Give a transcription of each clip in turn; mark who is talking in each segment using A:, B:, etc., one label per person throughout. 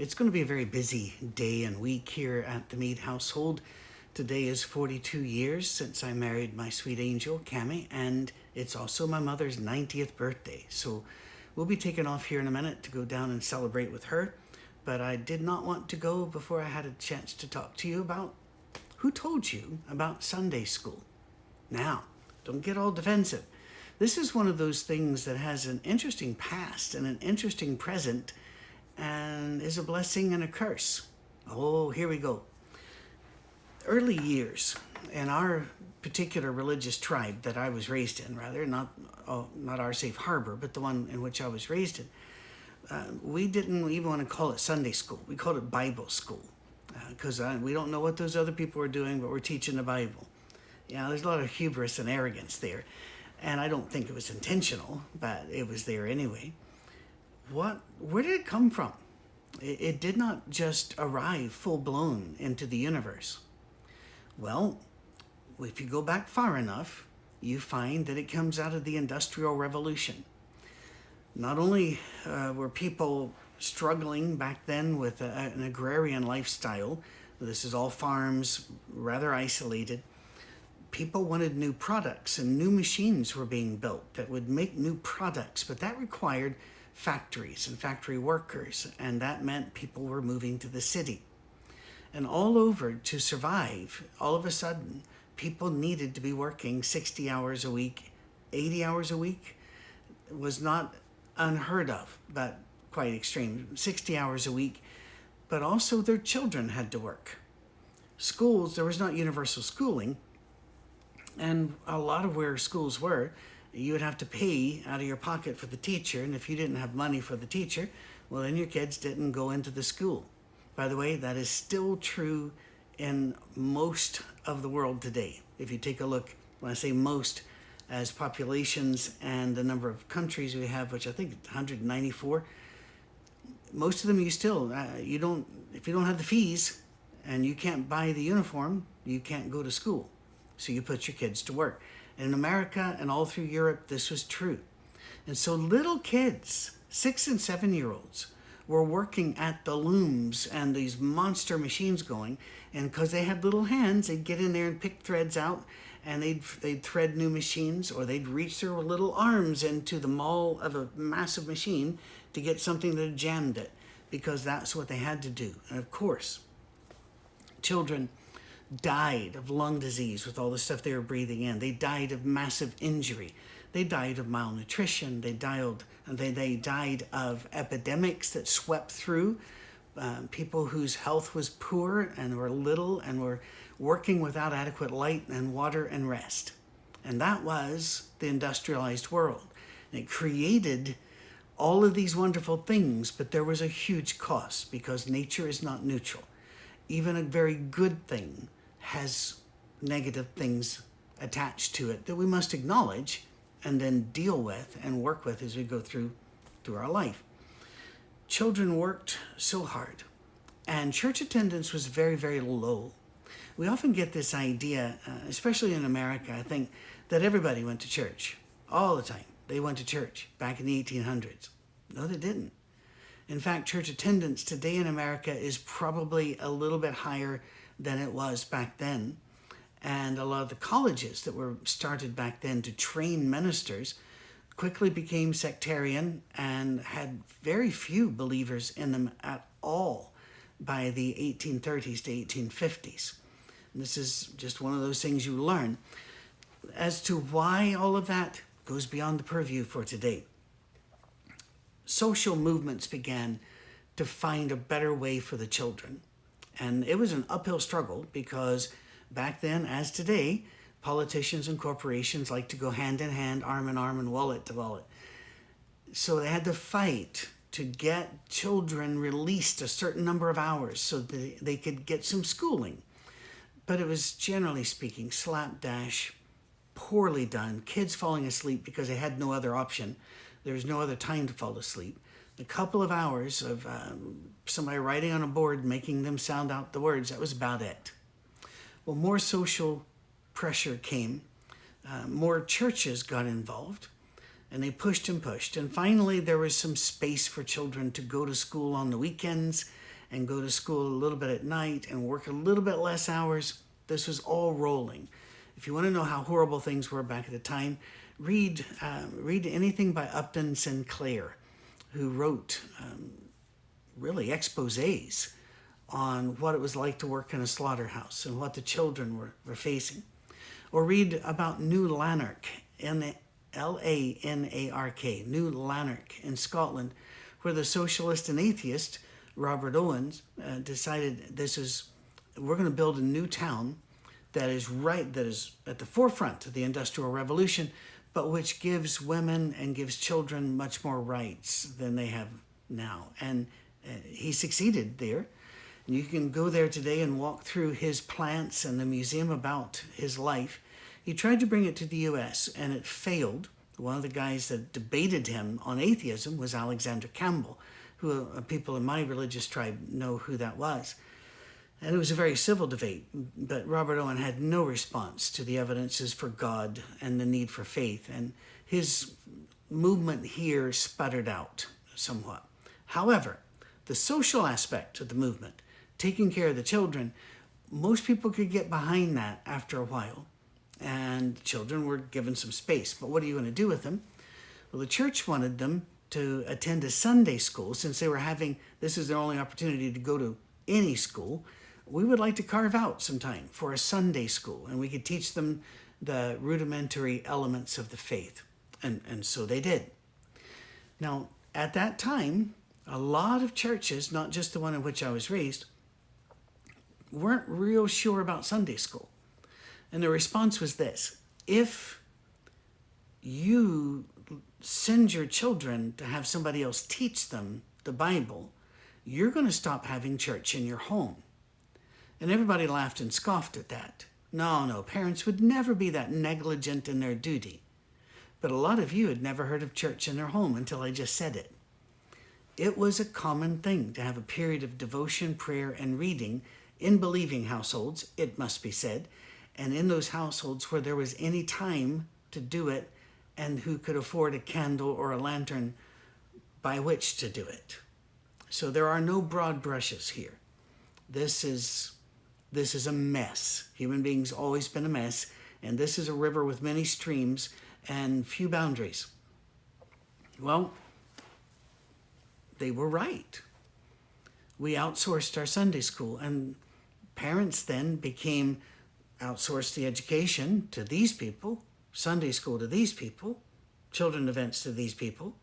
A: It's going to be a very busy day and week here at the Mead household. Today is 42 years since I married my sweet angel, Cami, and it's also my mother's 90th birthday. So we'll be taking off here in a minute to go down and celebrate with her. But I did not want to go before I had a chance to talk to you about who told you about Sunday school. Now, don't get all defensive. This is one of those things that has an interesting past and an interesting present and is a blessing and a curse. Oh, here we go. Early years in our particular religious tribe that I was raised in, rather, not, oh, not our safe harbor, but the one in which I was raised in, uh, we didn't even want to call it Sunday school. We called it Bible school because uh, we don't know what those other people are doing, but we're teaching the Bible. Yeah, there's a lot of hubris and arrogance there. And I don't think it was intentional, but it was there anyway. What, where did it come from? It, it did not just arrive full blown into the universe. Well, if you go back far enough, you find that it comes out of the Industrial Revolution. Not only uh, were people struggling back then with a, an agrarian lifestyle, this is all farms, rather isolated, people wanted new products and new machines were being built that would make new products, but that required factories and factory workers, and that meant people were moving to the city. And all over to survive, all of a sudden, people needed to be working 60 hours a week, 80 hours a week was not unheard of, but quite extreme 60 hours a week. But also, their children had to work. Schools, there was not universal schooling, and a lot of where schools were, you would have to pay out of your pocket for the teacher. And if you didn't have money for the teacher, well, then your kids didn't go into the school. By the way, that is still true in most of the world today. If you take a look, when I say most, as populations and the number of countries we have, which I think 194, most of them you still uh, you don't if you don't have the fees and you can't buy the uniform, you can't go to school. So you put your kids to work. And in America and all through Europe, this was true. And so little kids, six and seven year olds, were working at the looms and these monster machines going. And because they had little hands, they'd get in there and pick threads out and they'd, they'd thread new machines or they'd reach their little arms into the maul of a massive machine to get something that jammed it because that's what they had to do. And of course, children died of lung disease with all the stuff they were breathing in. They died of massive injury. They died of malnutrition. They died, they, they died of epidemics that swept through. Uh, people whose health was poor and were little and were working without adequate light and water and rest. And that was the industrialized world. And it created all of these wonderful things, but there was a huge cost because nature is not neutral. Even a very good thing has negative things attached to it that we must acknowledge and then deal with and work with as we go through through our life. Children worked so hard and church attendance was very very low. We often get this idea, uh, especially in America, I think, that everybody went to church all the time. They went to church back in the 1800s. No, they didn't. In fact, church attendance today in America is probably a little bit higher than it was back then. And a lot of the colleges that were started back then to train ministers quickly became sectarian and had very few believers in them at all by the 1830s to 1850s. And this is just one of those things you learn. As to why all of that goes beyond the purview for today. Social movements began to find a better way for the children. And it was an uphill struggle because back then, as today, politicians and corporations like to go hand in hand, arm in arm, and wallet to wallet. So they had to fight to get children released a certain number of hours so that they could get some schooling. But it was generally speaking slapdash, poorly done, kids falling asleep because they had no other option. There was no other time to fall asleep a couple of hours of um, somebody writing on a board, making them sound out the words. That was about it. Well, more social pressure came. Uh, more churches got involved and they pushed and pushed. And finally, there was some space for children to go to school on the weekends and go to school a little bit at night and work a little bit less hours. This was all rolling. If you want to know how horrible things were back at the time, read um, read anything by Upton Sinclair, who wrote um, really exposés on what it was like to work in a slaughterhouse and what the children were, were facing. Or read about New Lanark, L A N A R K, New Lanark in Scotland, where the socialist and atheist Robert Owens uh, decided this is we're going to build a new town that is right that is at the forefront of the industrial revolution but which gives women and gives children much more rights than they have now. And uh, he succeeded there. And you can go there today and walk through his plants and the museum about his life. He tried to bring it to the US and it failed. One of the guys that debated him on atheism was alexander campbell who uh, people in my religious tribe know who that was. And it was a very civil debate, but Robert Owen had no response to the evidences for God and the need for faith, and his movement here sputtered out somewhat. However, the social aspect of the movement, taking care of the children, most people could get behind that after a while, and children were given some space. But what are you going to do with them? Well, the church wanted them to attend a Sunday school since they were having this is their only opportunity to go to any school. We would like to carve out some time for a Sunday school and we could teach them the rudimentary elements of the faith. And, and so they did. Now, at that time, a lot of churches, not just the one in which I was raised, weren't real sure about Sunday school. And the response was this if you send your children to have somebody else teach them the Bible, you're going to stop having church in your home. And everybody laughed and scoffed at that. No, no, parents would never be that negligent in their duty. But a lot of you had never heard of church in their home until I just said it. It was a common thing to have a period of devotion, prayer, and reading in believing households, it must be said, and in those households where there was any time to do it and who could afford a candle or a lantern by which to do it. So there are no broad brushes here. This is this is a mess. Human beings always been a mess, and this is a river with many streams and few boundaries. Well, they were right. We outsourced our Sunday school, and parents then became outsourced the education to these people Sunday school to these people, children events to these people.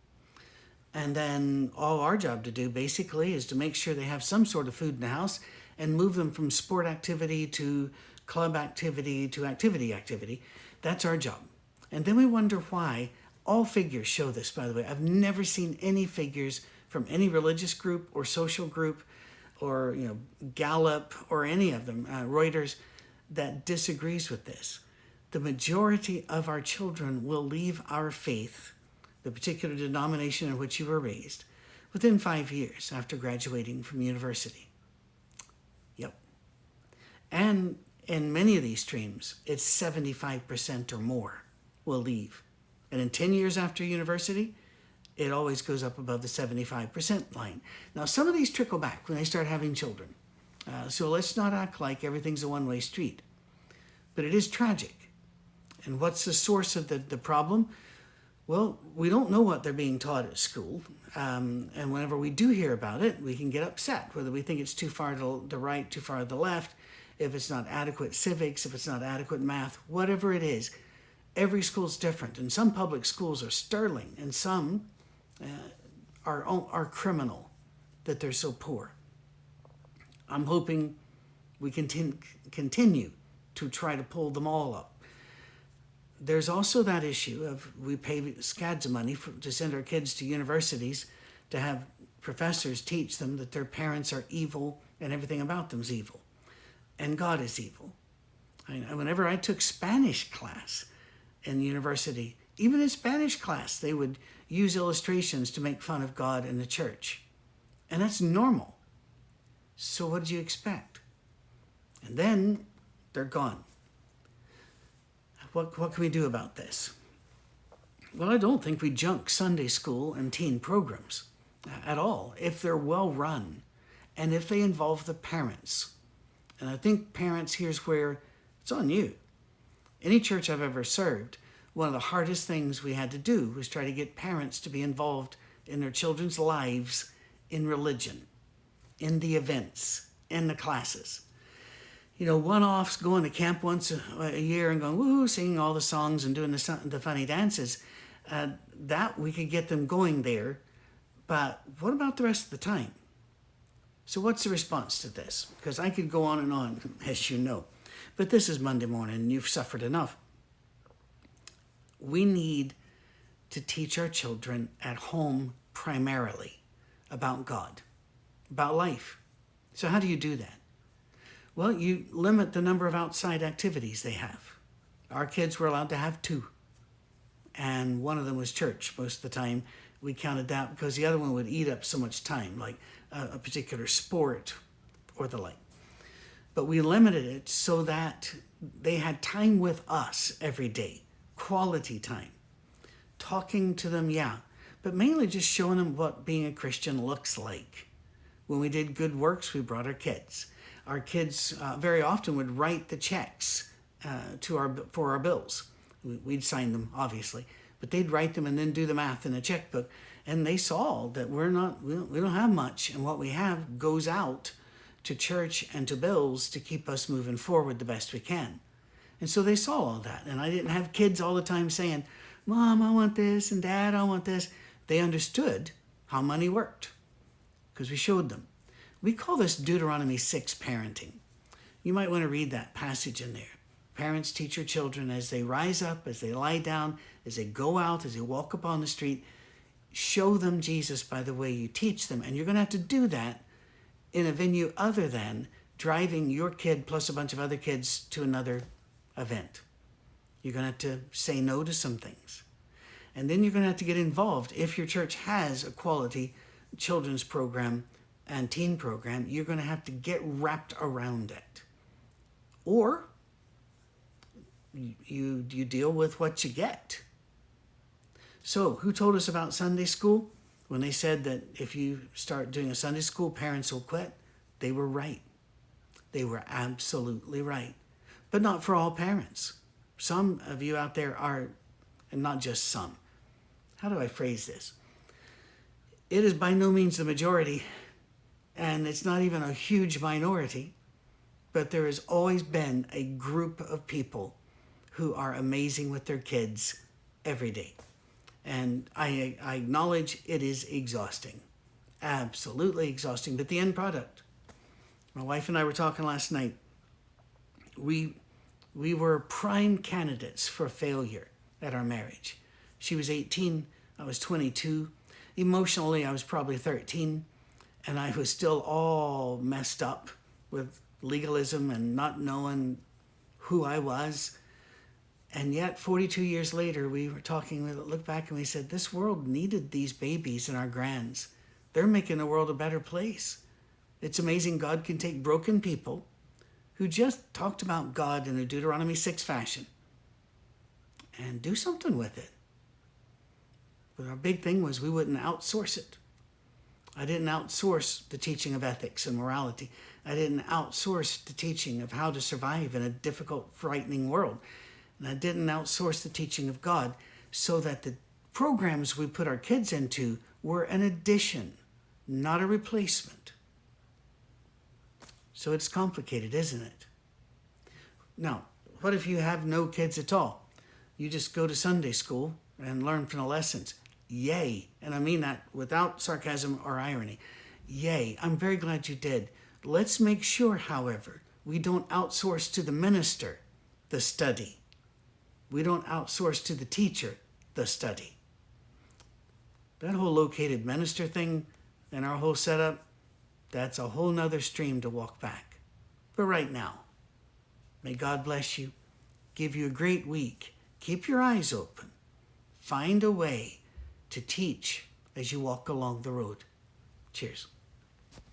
A: And then all our job to do basically is to make sure they have some sort of food in the house and move them from sport activity to club activity to activity activity. That's our job. And then we wonder why all figures show this, by the way. I've never seen any figures from any religious group or social group or, you know, Gallup or any of them, uh, Reuters, that disagrees with this the majority of our children will leave our faith, the particular denomination in which you were raised, within five years after graduating from university. And in many of these streams, it's 75% or more will leave. And in 10 years after university, it always goes up above the 75% line. Now, some of these trickle back when they start having children. Uh, so let's not act like everything's a one way street. But it is tragic and what's the source of the, the problem? Well, we don't know what they're being taught at school. Um, and whenever we do hear about it, we can get upset, whether we think it's too far to the right, too far to the left, if it's not adequate civics, if it's not adequate math, whatever it is. Every school's different, and some public schools are sterling, and some uh, are, are criminal that they're so poor. I'm hoping we continue, continue to try to pull them all up there's also that issue of we pay scads of money for, to send our kids to universities to have professors teach them that their parents are evil and everything about them is evil and god is evil. I, whenever i took spanish class in the university even in spanish class they would use illustrations to make fun of god and the church. And that's normal. So what did you expect? And then they're gone. What, what can we do about this? Well, I don't think we junk Sunday school and teen programs uh, at all if they're well run and if they involve the parents. And I think parents, here's where it's on you. Any church I've ever served, one of the hardest things we had to do was try to get parents to be involved in their children's lives in religion, in the events, in the classes. You know, one offs going to camp once a, year and going, woohoo, singing all the songs and doing the, the funny dances. Uh, that we could get them going there. But what about the rest of the time? So, what's the response to this? Because I could go on and on, as you know. But this is Monday morning, and you've suffered enough. We need to teach our children at home primarily about God, about life. So, how do you do that? Well, you limit the number of outside activities they have. Our kids were allowed to have two, and one of them was church most of the time. We counted that because the other one would eat up so much time, like a particular sport or the like. But we limited it so that they had time with us every day, quality time. Talking to them, yeah, but mainly just showing them what being a Christian looks like. When we did good works, we brought our kids. Our kids uh, very often would write the checks uh, to our for our bills. We'd sign them, obviously, but they'd write them and then do the math in a checkbook. And they saw that we're not, we don't, we don't have much, and what we have goes out to church and to bills to keep us moving forward the best we can. And so they saw all that. And I didn't have kids all the time saying, Mom, I want this, and Dad, I want this. They understood how money worked because we showed them. We call this Deuteronomy 6 parenting. You might want to read that passage in there. Parents teach your children as they rise up, as they lie down, as they go out, as they walk upon the street. Show them Jesus by the way you teach them. And you're going to have to do that in a venue other than driving your kid plus a bunch of other kids to another event. You're going to have to say no to some things. And then you're going to have to get involved. If your church has a quality children's program and teen program, you're going to have to get wrapped around it. Or you, you deal with what you get. So, who told us about Sunday school? When they said that if you start doing a Sunday school, parents will quit, they were right. They were absolutely right. But not for all parents. Some of you out there are, and not just some. How do I phrase this? It is by no means the majority, and it's not even a huge minority, but there has always been a group of people who are amazing with their kids every day. And I, I acknowledge it is exhausting, absolutely exhausting. But the end product, my wife and I were talking last night. We, we were prime candidates for failure at our marriage. She was 18, I was 22. Emotionally, I was probably 13, and I was still all messed up with legalism and not knowing who I was and yet, 42 years later, we were talking, we looked back and we said, This world needed these babies and our grands. They're making the world a better place. It's amazing God can take broken people who just talked about God in a Deuteronomy 6 fashion and do something with it. But our big thing was we wouldn't outsource it. I didn't outsource the teaching of ethics and morality. I didn't outsource the teaching of how to survive in a difficult, frightening world. And I didn't outsource the teaching of God so that the programs we put our kids into were an addition, not a replacement. So it's complicated, isn't it? Now, what if you have no kids at all? You just go to Sunday school and learn from the lessons. Yay. And I mean that without sarcasm or irony. Yay. I'm very glad you did. Let's make sure, however, we don't outsource to the minister the study we don't outsource to the teacher the study. That whole located minister thing and our whole setup, that's a whole nother stream to walk back. But right now, may God bless you, give you a great week. Keep your eyes open. Find a way to teach as you walk along the road. Cheers.